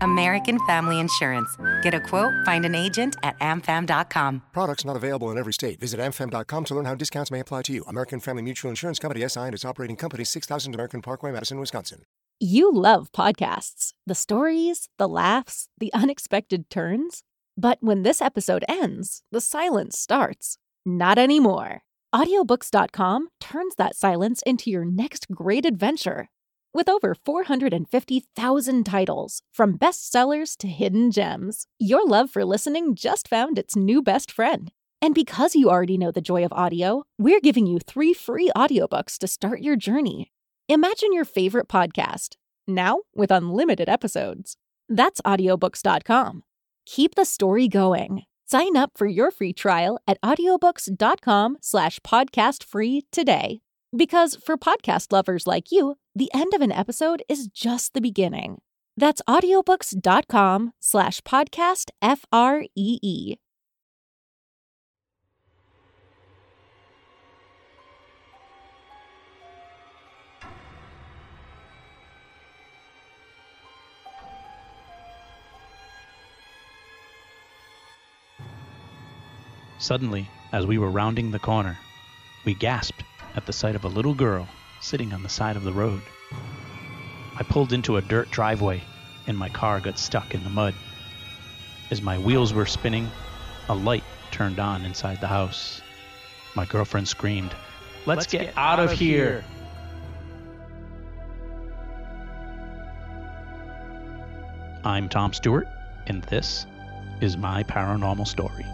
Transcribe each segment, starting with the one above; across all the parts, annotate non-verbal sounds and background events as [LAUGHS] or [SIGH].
American Family Insurance. Get a quote, find an agent at amfam.com. Products not available in every state. Visit amfam.com to learn how discounts may apply to you. American Family Mutual Insurance Company SI and its operating company 6000 American Parkway, Madison, Wisconsin. You love podcasts. The stories, the laughs, the unexpected turns. But when this episode ends, the silence starts. Not anymore. Audiobooks.com turns that silence into your next great adventure. With over 450,000 titles, from bestsellers to hidden gems, your love for listening just found its new best friend. And because you already know the joy of audio, we're giving you three free audiobooks to start your journey. Imagine your favorite podcast, now with unlimited episodes. That's audiobooks.com. Keep the story going. Sign up for your free trial at audiobooks.com slash podcast free today. Because for podcast lovers like you, the end of an episode is just the beginning. That's audiobooks.com slash podcast F R E E. Suddenly, as we were rounding the corner, we gasped at the sight of a little girl sitting on the side of the road. I pulled into a dirt driveway and my car got stuck in the mud. As my wheels were spinning, a light turned on inside the house. My girlfriend screamed, Let's, Let's get, get, out, of here. here. I'm Tom Stewart, and this is my paranormal story.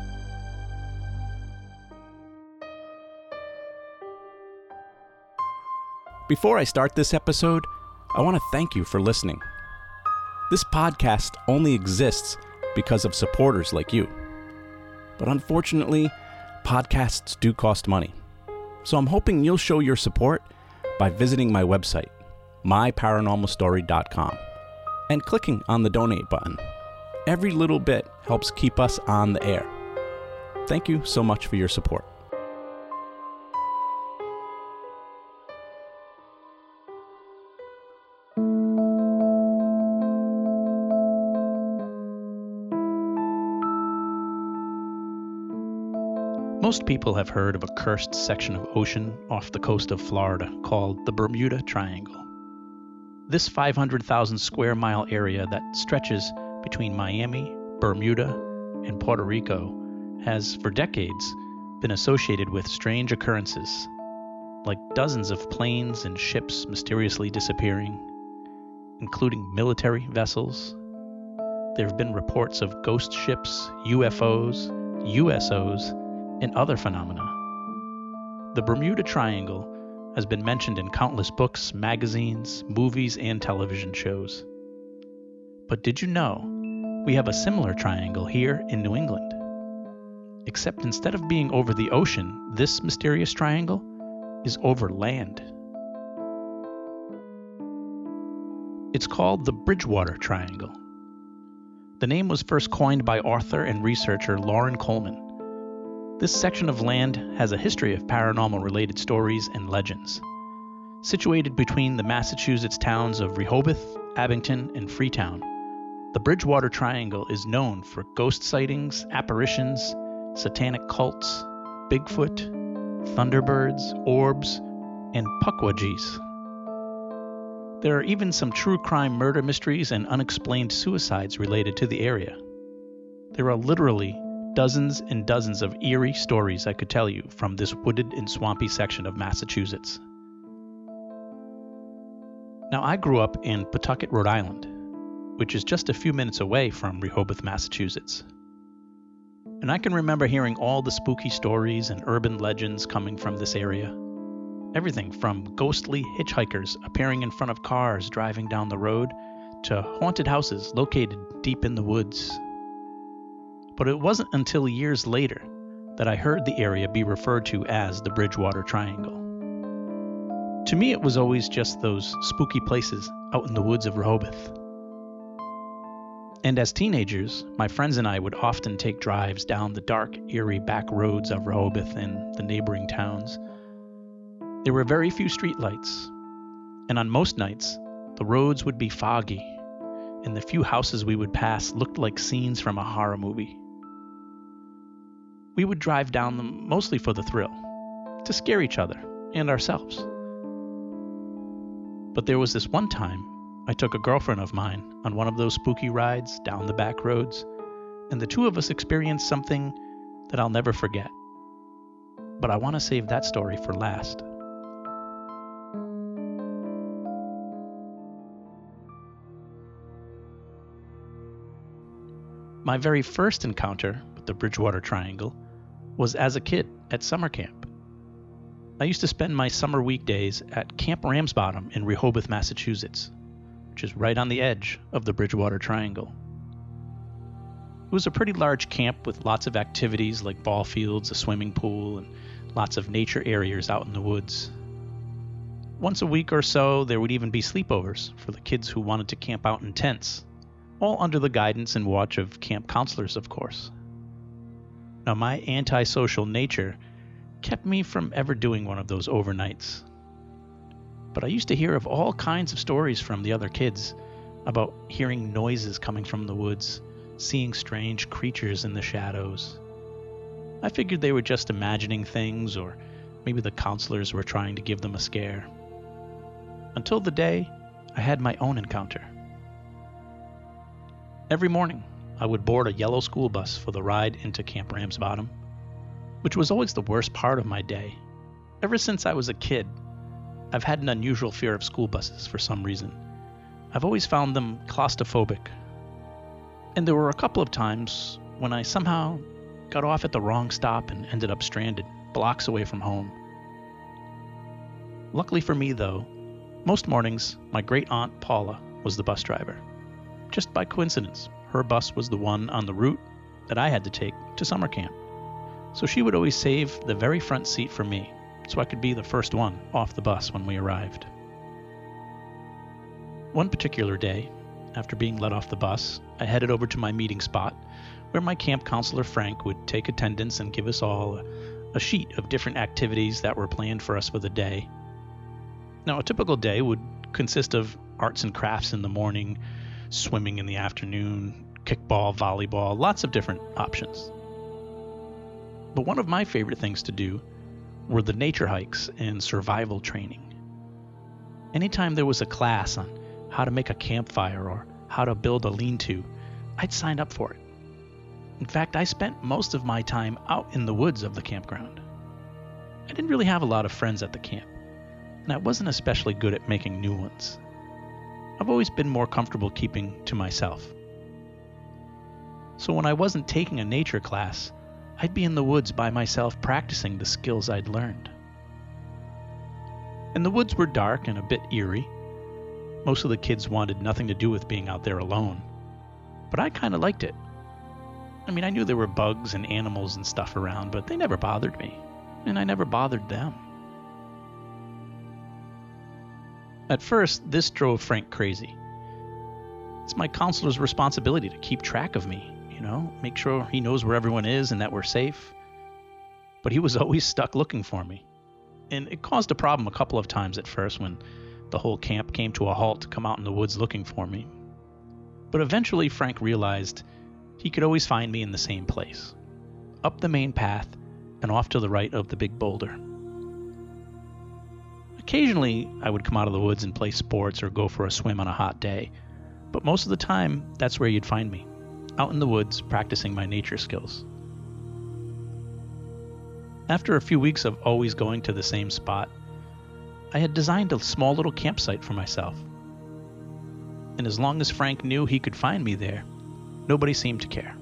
Before I start this episode, I want to thank you for listening. This podcast only exists because of supporters like you. But unfortunately, podcasts do cost money. So I'm hoping you'll show your support by visiting my website, myparanormalstory.com, and clicking on the donate button. Every little bit helps keep us on the air. Thank you so much for your support. Most people have heard of a cursed section of ocean off the coast of Florida called the Bermuda Triangle. This 500,000 square mile area that stretches between Miami, Bermuda, and Puerto Rico has, for decades, been associated with strange occurrences, like dozens of planes and ships mysteriously disappearing, including military vessels. There have been reports of ghost ships, UFOs, USOs, and other phenomena. The Bermuda Triangle has been mentioned in countless books, magazines, movies, and television shows. But did you know we have a similar triangle here in New England? Except instead of being over the ocean, this mysterious triangle is over land. It's called the Bridgewater Triangle. The name was first coined by author and researcher Loren Coleman this section of land has a history of paranormal related stories and legends. Situated between the Massachusetts towns of Rehoboth, Abington, and Freetown, the Bridgewater Triangle is known for ghost sightings, apparitions, satanic cults, Bigfoot, Thunderbirds, orbs, and Pukwudgies. There are even some true crime murder mysteries and unexplained suicides related to the area. There are literally dozens and dozens of eerie stories I could tell you from this wooded and swampy section of Massachusetts. Now, I grew up in Pawtucket, Rhode Island, which is just a few minutes away from Rehoboth, Massachusetts. And I can remember hearing all the spooky stories and urban legends coming from this area. Everything from ghostly hitchhikers appearing in front of cars driving down the road to haunted houses located deep in the woods but it wasn't until years later that I heard the area be referred to as the Bridgewater Triangle. To me, it was always just those spooky places out in the woods of Rehoboth. And as teenagers, my friends and I would often take drives down the dark, eerie back roads of Rehoboth and the neighboring towns. There were very few streetlights, and on most nights, the roads would be foggy, and the few houses we would pass looked like scenes from a horror movie. We would drive down them mostly for the thrill, to scare each other and ourselves. But there was this one time I took a girlfriend of mine on one of those spooky rides down the back roads, and the two of us experienced something that I'll never forget. But I want to save that story for last. My very first encounter with the Bridgewater Triangle was as a kid at summer camp. I used to spend my summer weekdays at Camp Ramsbottom in Rehoboth, Massachusetts which is right on the edge of the Bridgewater Triangle. It was a pretty large camp with lots of activities like ball fields, a swimming pool, and lots of nature areas out in the woods. Once a week or so, there would even be sleepovers for the kids who wanted to camp out in tents, all under the guidance and watch of camp counselors, of course. Now, my antisocial nature kept me from ever doing one of those overnights but I used to hear of all kinds of stories from the other kids about hearing noises coming from the woods, seeing strange creatures in the shadows. I figured they were just imagining things, or maybe the counselors were trying to give them a scare. Until the day I had my own encounter. Every morning, I would board a yellow school bus for the ride into Camp Ramsbottom, which was always the worst part of my day. Ever since I was a kid, I've had an unusual fear of school buses for some reason. I've always found them claustrophobic. And there were a couple of times when I somehow got off at the wrong stop and ended up stranded, blocks away from home. Luckily for me, though, most mornings my great aunt Paula was the bus driver. Just by coincidence, her bus was the one on the route that I had to take to summer camp. So she would always save the very front seat for me so I could be the first one off the bus when we arrived. One particular day, after being let off the bus, I headed over to my meeting spot where my camp counselor Frank would take attendance and give us all a, sheet of different activities that were planned for us for the day. Now, a typical day would consist of arts and crafts in the morning, swimming in the afternoon, kickball, volleyball, lots of different options. But one of my favorite things to do were the nature hikes and survival training. Anytime there was a class on how to make a campfire or how to build a lean to, I'd sign up for it. In fact, I spent most of my time out in the woods of the campground. I didn't really have a lot of friends at the camp, and I wasn't especially good at making new ones. I've always been more comfortable keeping to myself. So when I wasn't taking a nature class, I'd be in the woods by myself practicing the skills I'd learned. And the woods were dark and a bit eerie. Most of the kids wanted nothing to do with being out there alone. But I kind of liked it. I mean, I knew there were bugs and animals and stuff around, but they never bothered me. And I never bothered them. At first, this drove Frank crazy. It's my counselor's responsibility to keep track of me, you know, make sure he knows where everyone is and that we're safe. But he was [LAUGHS] always stuck looking for me. And it caused a problem a couple of times at first when the whole camp came to a halt to come out in the woods looking for me. But eventually, Frank realized he could always find me in the same place up the main path and off to the right of the big boulder. Occasionally, I would come out of the woods and play sports or go for a swim on a hot day, but most of the time, that's where you'd find me out in the woods practicing my nature skills. After a few weeks of always going to the same spot, I had designed a small little campsite for myself. And as long as Frank knew he could find me there, nobody seemed to care.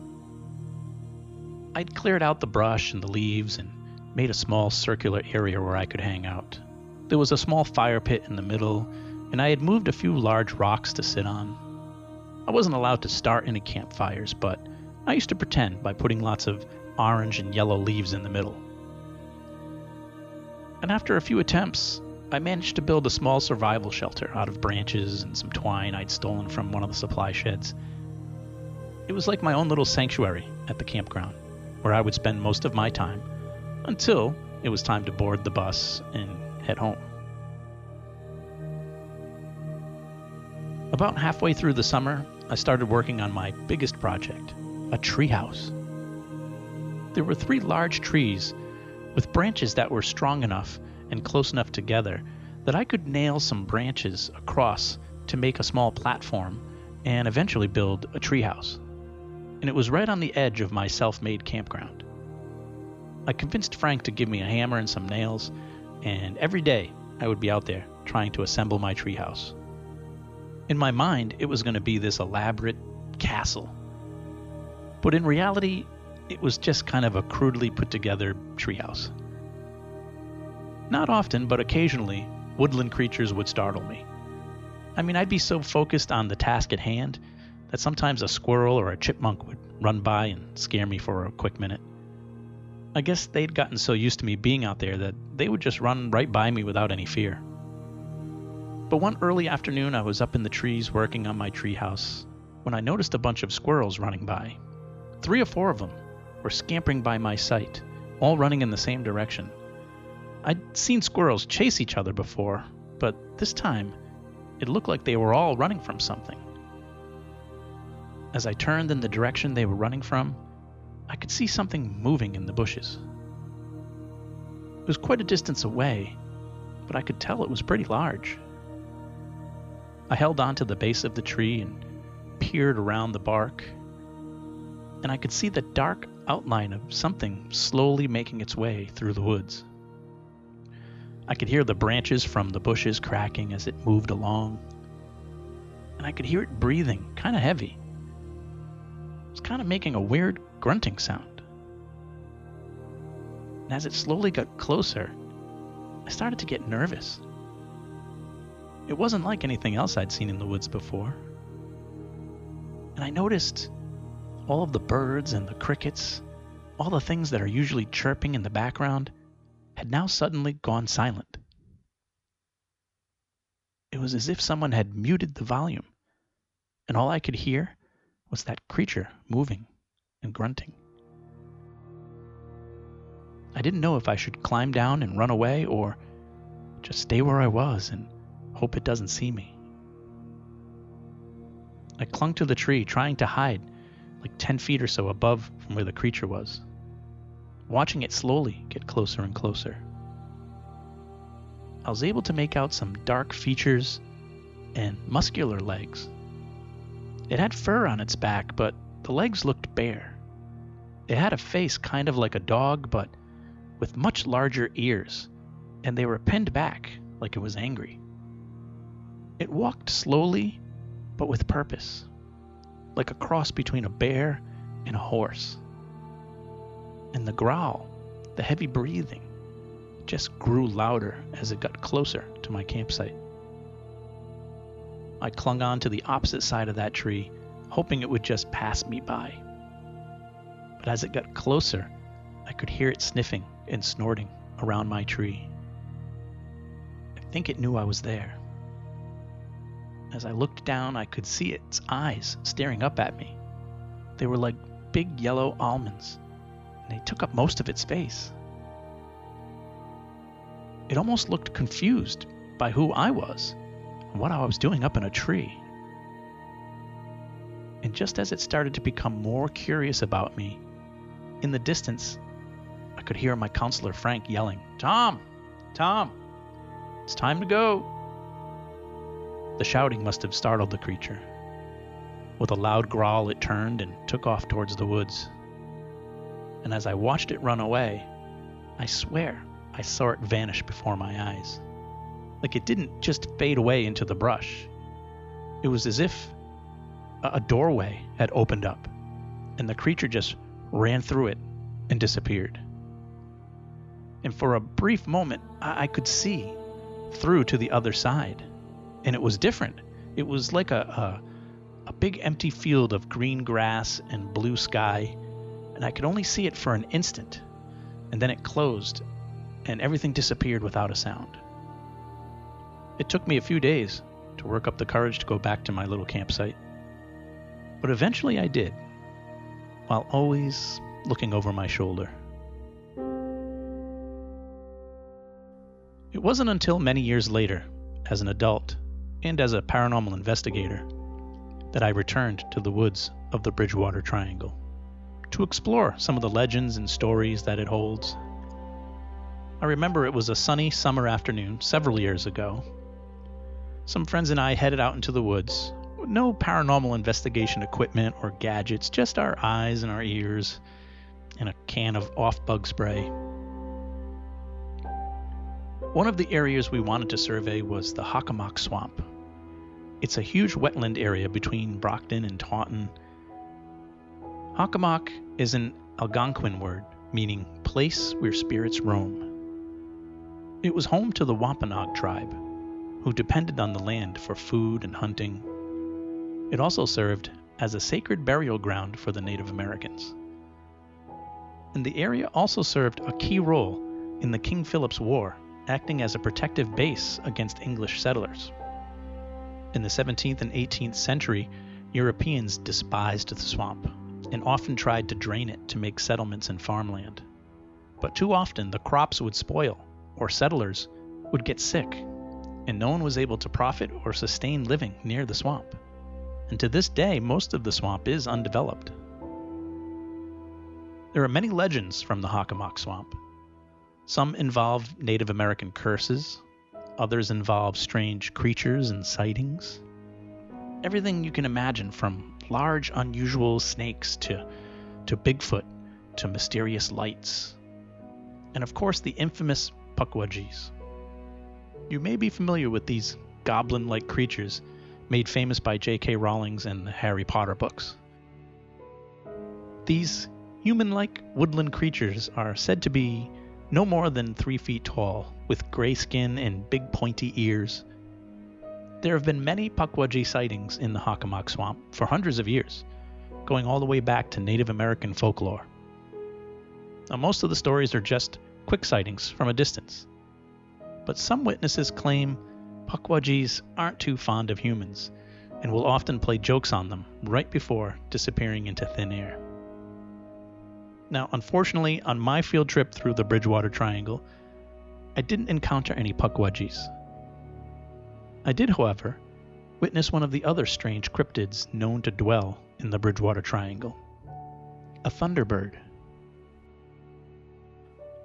I'd cleared out the brush and the leaves and made a small circular area where I could hang out. There was a small fire pit in the middle, and I had moved a few large rocks to sit on. I wasn't allowed to start any campfires, but I used to pretend by putting lots of orange and yellow leaves in the middle. And after a few attempts, I managed to build a small survival shelter out of branches and some twine I'd stolen from one of the supply sheds. It was like my own little sanctuary at the campground, where I would spend most of my time until it was time to board the bus and head home. About halfway through the summer, I started working on my biggest project a treehouse. There were three large trees with branches that were strong enough and close enough together that I could nail some branches across to make a small platform and eventually build a treehouse. And it was right on the edge of my self made campground. I convinced Frank to give me a hammer and some nails, and every day I would be out there trying to assemble my treehouse. In my mind, it was going to be this elaborate castle. But in reality, it was just kind of a crudely put together treehouse. Not often, but occasionally, woodland creatures would startle me. I mean, I'd be so focused on the task at hand that sometimes a squirrel or a chipmunk would run by and scare me for a quick minute. I guess they'd gotten so used to me being out there that they would just run right by me without any fear. But one early afternoon, I was up in the trees working on my treehouse when I noticed a bunch of squirrels running by. Three or four of them were scampering by my sight, all running in the same direction. I'd seen squirrels chase each other before, but this time it looked like they were all running from something. As I turned in the direction they were running from, I could see something moving in the bushes. It was quite a distance away, but I could tell it was pretty large. I held on to the base of the tree and peered around the bark, and I could see the dark outline of something slowly making its way through the woods. I could hear the branches from the bushes cracking as it moved along. And I could hear it breathing, kind of heavy. It was kind of making a weird grunting sound. And as it slowly got closer, I started to get nervous. It wasn't like anything else I'd seen in the woods before. And I noticed all of the birds and the crickets, all the things that are usually chirping in the background, had now suddenly gone silent. It was as if someone had muted the volume, and all I could hear was that creature moving and grunting. I didn't know if I should climb down and run away or just stay where I was and hope it doesn't see me. I clung to the tree, trying to hide like 10 feet or so above from where the creature was watching it slowly get closer and closer. I was able to make out some dark features and muscular legs. It had fur on its back, but the legs looked bare. It had a face kind of like a dog, but with much larger ears, and they were pinned back like it was angry. It walked slowly, but with purpose, like a cross between a bear and a horse and the growl, the heavy breathing, just grew louder as it got closer to my campsite. I clung on to the opposite side of that tree, hoping it would just pass me by. But as it got closer, I could hear it sniffing and snorting around my tree. I think it knew I was there. As I looked down, I could see its eyes staring up at me. They were like big yellow almonds, and they took up most of its space. It almost looked confused by who I was and what I was doing up in a tree. And just as it started to become more curious about me, in the distance, I could hear my counselor Frank yelling, Tom! Tom! It's time to go! The shouting must have startled the creature. With a loud growl, it turned and took off towards the woods and as I watched it run away, I swear I saw it vanish before my eyes. Like it didn't just fade away into the brush. It was as if a doorway had opened up, and the creature just ran through it and disappeared. And for a brief moment, I, could see through to the other side, and it was different. It was like a, a, a big empty field of green grass and blue sky and I could only see it for an instant, and then it closed, and everything disappeared without a sound. It took me a few days to work up the courage to go back to my little campsite. But eventually I did, while always looking over my shoulder. It wasn't until many years later, as an adult and as a paranormal investigator, that I returned to the woods of the Bridgewater Triangle to explore some of the legends and stories that it holds. I remember it was a sunny summer afternoon several years ago. Some friends and I headed out into the woods. No paranormal investigation equipment or gadgets, just our eyes and our ears and a can of off bug spray. One of the areas we wanted to survey was the Hockomock Swamp. It's a huge wetland area between Brockton and Taunton Hockomock is an Algonquin word meaning place where spirits roam. It was home to the Wampanoag tribe, who depended on the land for food and hunting. It also served as a sacred burial ground for the Native Americans. And the area also served a key role in the King Philip's War, acting as a protective base against English settlers. In the 17th and 18th century, Europeans despised the swamp and often tried to drain it to make settlements and farmland. But too often the crops would spoil, or settlers would get sick, and no one was able to profit or sustain living near the swamp. And to this day, most of the swamp is undeveloped. There are many legends from the Hockomock Swamp. Some involve Native American curses, others involve strange creatures and sightings. Everything you can imagine from large, unusual snakes to, to Bigfoot to mysterious lights. And of course, the infamous Pukwudgies. You may be familiar with these goblin like creatures made famous by J.K. Rowling's and the Harry Potter books. These human like woodland creatures are said to be no more than three feet tall, with gray skin and big pointy ears, there have been many Pukwudgie sightings in the Hockomock Swamp for hundreds of years, going all the way back to Native American folklore. Now, most of the stories are just quick sightings from a distance, but some witnesses claim Pukwudgies aren't too fond of humans and will often play jokes on them right before disappearing into thin air. Now, unfortunately, on my field trip through the Bridgewater Triangle, I didn't encounter any Pukwudgies, I did, however, witness one of the other strange cryptids known to dwell in the Bridgewater Triangle a Thunderbird.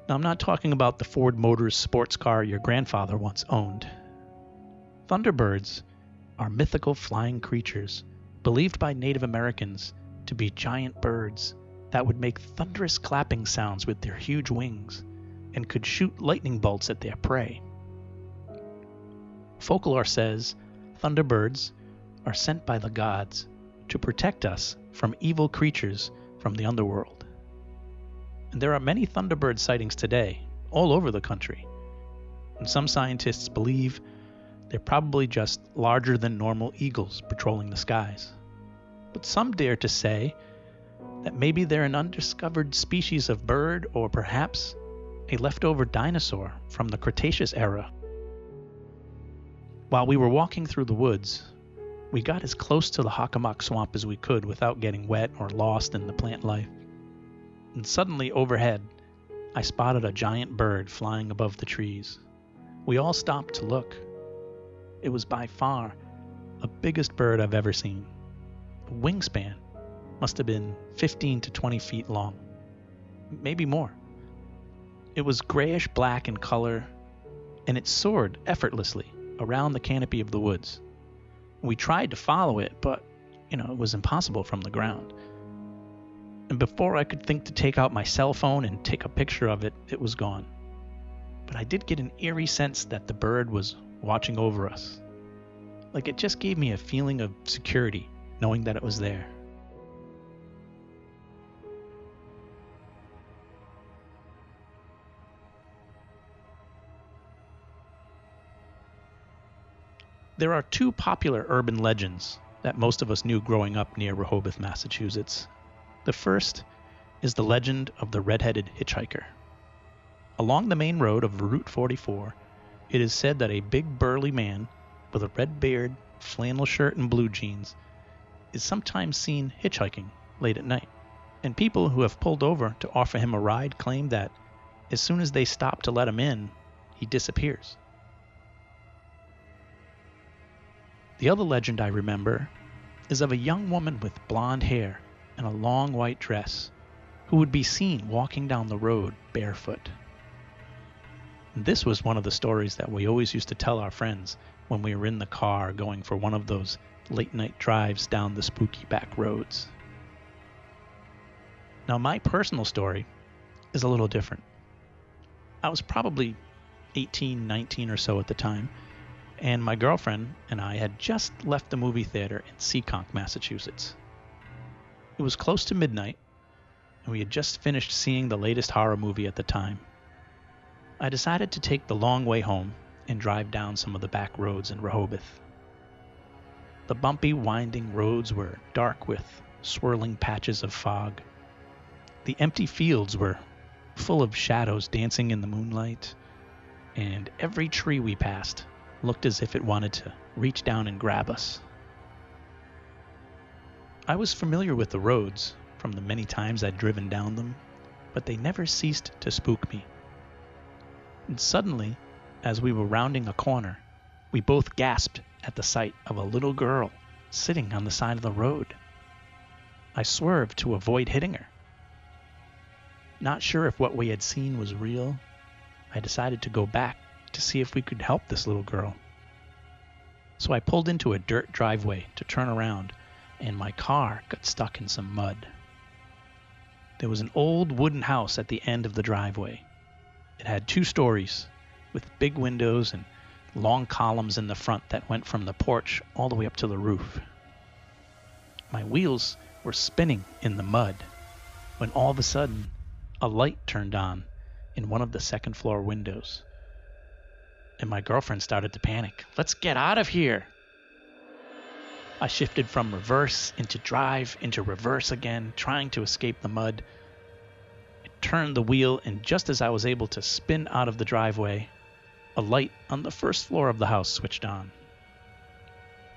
Now, I'm not talking about the Ford Motors sports car your grandfather once owned. Thunderbirds are mythical flying creatures believed by Native Americans to be giant birds that would make thunderous clapping sounds with their huge wings and could shoot lightning bolts at their prey. Folklore says thunderbirds are sent by the gods to protect us from evil creatures from the underworld. And there are many thunderbird sightings today, all over the country. And some scientists believe they're probably just larger than normal eagles patrolling the skies. But some dare to say that maybe they're an undiscovered species of bird or perhaps a leftover dinosaur from the Cretaceous era while we were walking through the woods, we got as close to the Hockomock swamp as we could without getting wet or lost in the plant life. And suddenly, overhead, I spotted a giant bird flying above the trees. We all stopped to look. It was by far the biggest bird I've ever seen. The wingspan must have been 15 to 20 feet long, maybe more. It was grayish black in color, and it soared effortlessly around the canopy of the woods. We tried to follow it, but, you know, it was impossible from the ground. And before I could think to take out my cell phone and take a picture of it, it was gone. But I did get an eerie sense that the bird was watching over us. Like it just gave me a feeling of security, knowing that it was there. There are two popular urban legends that most of us knew growing up near Rehoboth, Massachusetts. The first is the legend of the red-headed hitchhiker. Along the main road of Route 44, it is said that a big burly man with a red beard, flannel shirt, and blue jeans is sometimes seen hitchhiking late at night. And people who have pulled over to offer him a ride claim that as soon as they stop to let him in, he disappears. The other legend I remember is of a young woman with blonde hair and a long white dress who would be seen walking down the road barefoot. This was one of the stories that we always used to tell our friends when we were in the car going for one of those late night drives down the spooky back roads. Now, my personal story is a little different. I was probably 18, 19 or so at the time, and my girlfriend and I had just left the movie theater in Seekonk, Massachusetts. It was close to midnight, and we had just finished seeing the latest horror movie at the time. I decided to take the long way home and drive down some of the back roads in Rehoboth. The bumpy, winding roads were dark with swirling patches of fog. The empty fields were full of shadows dancing in the moonlight, and every tree we passed looked as if it wanted to reach down and grab us. I was familiar with the roads from the many times I'd driven down them, but they never ceased to spook me. And suddenly, as we were rounding a corner, we both gasped at the sight of a little girl sitting on the side of the road. I swerved to avoid hitting her. Not sure if what we had seen was real, I decided to go back to see if we could help this little girl. So I pulled into a dirt driveway to turn around, and my car got stuck in some mud. There was an old wooden house at the end of the driveway. It had two stories, with big windows and long columns in the front that went from the porch all the way up to the roof. My wheels were spinning in the mud when all of a sudden a light turned on in one of the second floor windows. And my girlfriend started to panic. Let's get out of here! I shifted from reverse into drive into reverse again, trying to escape the mud. Turned the wheel, and just as I was able to spin out of the driveway, a light on the first floor of the house switched on.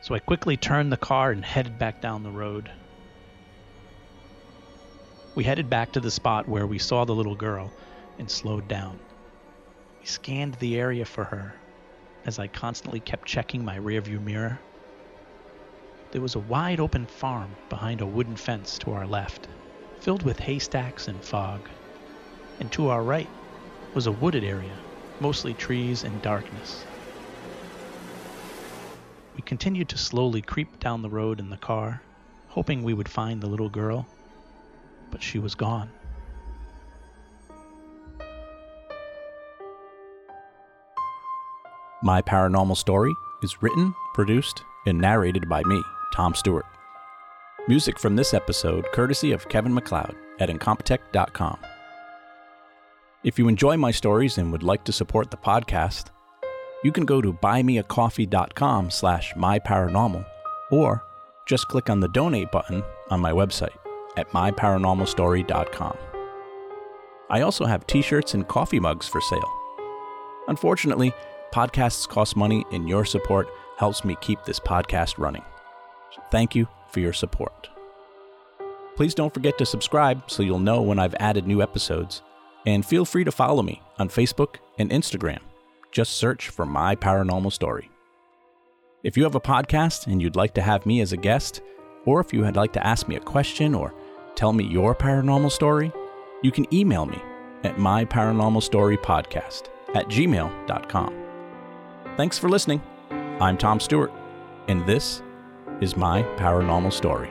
So I quickly turned the car and headed back down the road. We headed back to the spot where we saw the little girl and slowed down. We scanned the area for her as I constantly kept checking my rearview mirror. There was a wide open farm behind a wooden fence to our left, filled with haystacks and fog. And to our right was a wooded area, mostly trees and darkness. We continued to slowly creep down the road in the car, hoping we would find the little girl, but she was gone. My Paranormal Story is written, produced, and narrated by me, Tom Stewart. Music from this episode courtesy of Kevin MacLeod at Incompetech.com. If you enjoy my stories and would like to support the podcast, you can go to buymeacoffee.com slash myparanormal or just click on the donate button on my website at myparanormalstory.com. I also have t-shirts and coffee mugs for sale. Unfortunately, podcasts cost money and your support helps me keep this podcast running. Thank you for your support. Please don't forget to subscribe so you'll know when I've added new episodes. And feel free to follow me on Facebook and Instagram. Just search for My Paranormal Story. If you have a podcast and you'd like to have me as a guest, or if you would like to ask me a question or tell me your paranormal story, you can email me at myparanormalstorypodcast at gmail.com. Thanks for listening. I'm Tom Stewart, and this is my paranormal story.